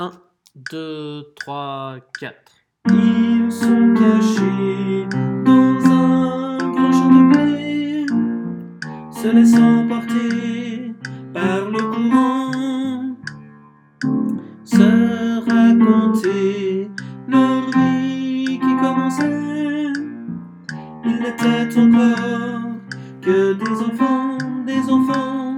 1, 2, 3, 4. Ils sont cachés dans un grand champ de blé, se laissant porter par le courant, se raconter leur vie qui commençait. Ils n'étaient encore que des enfants, des enfants.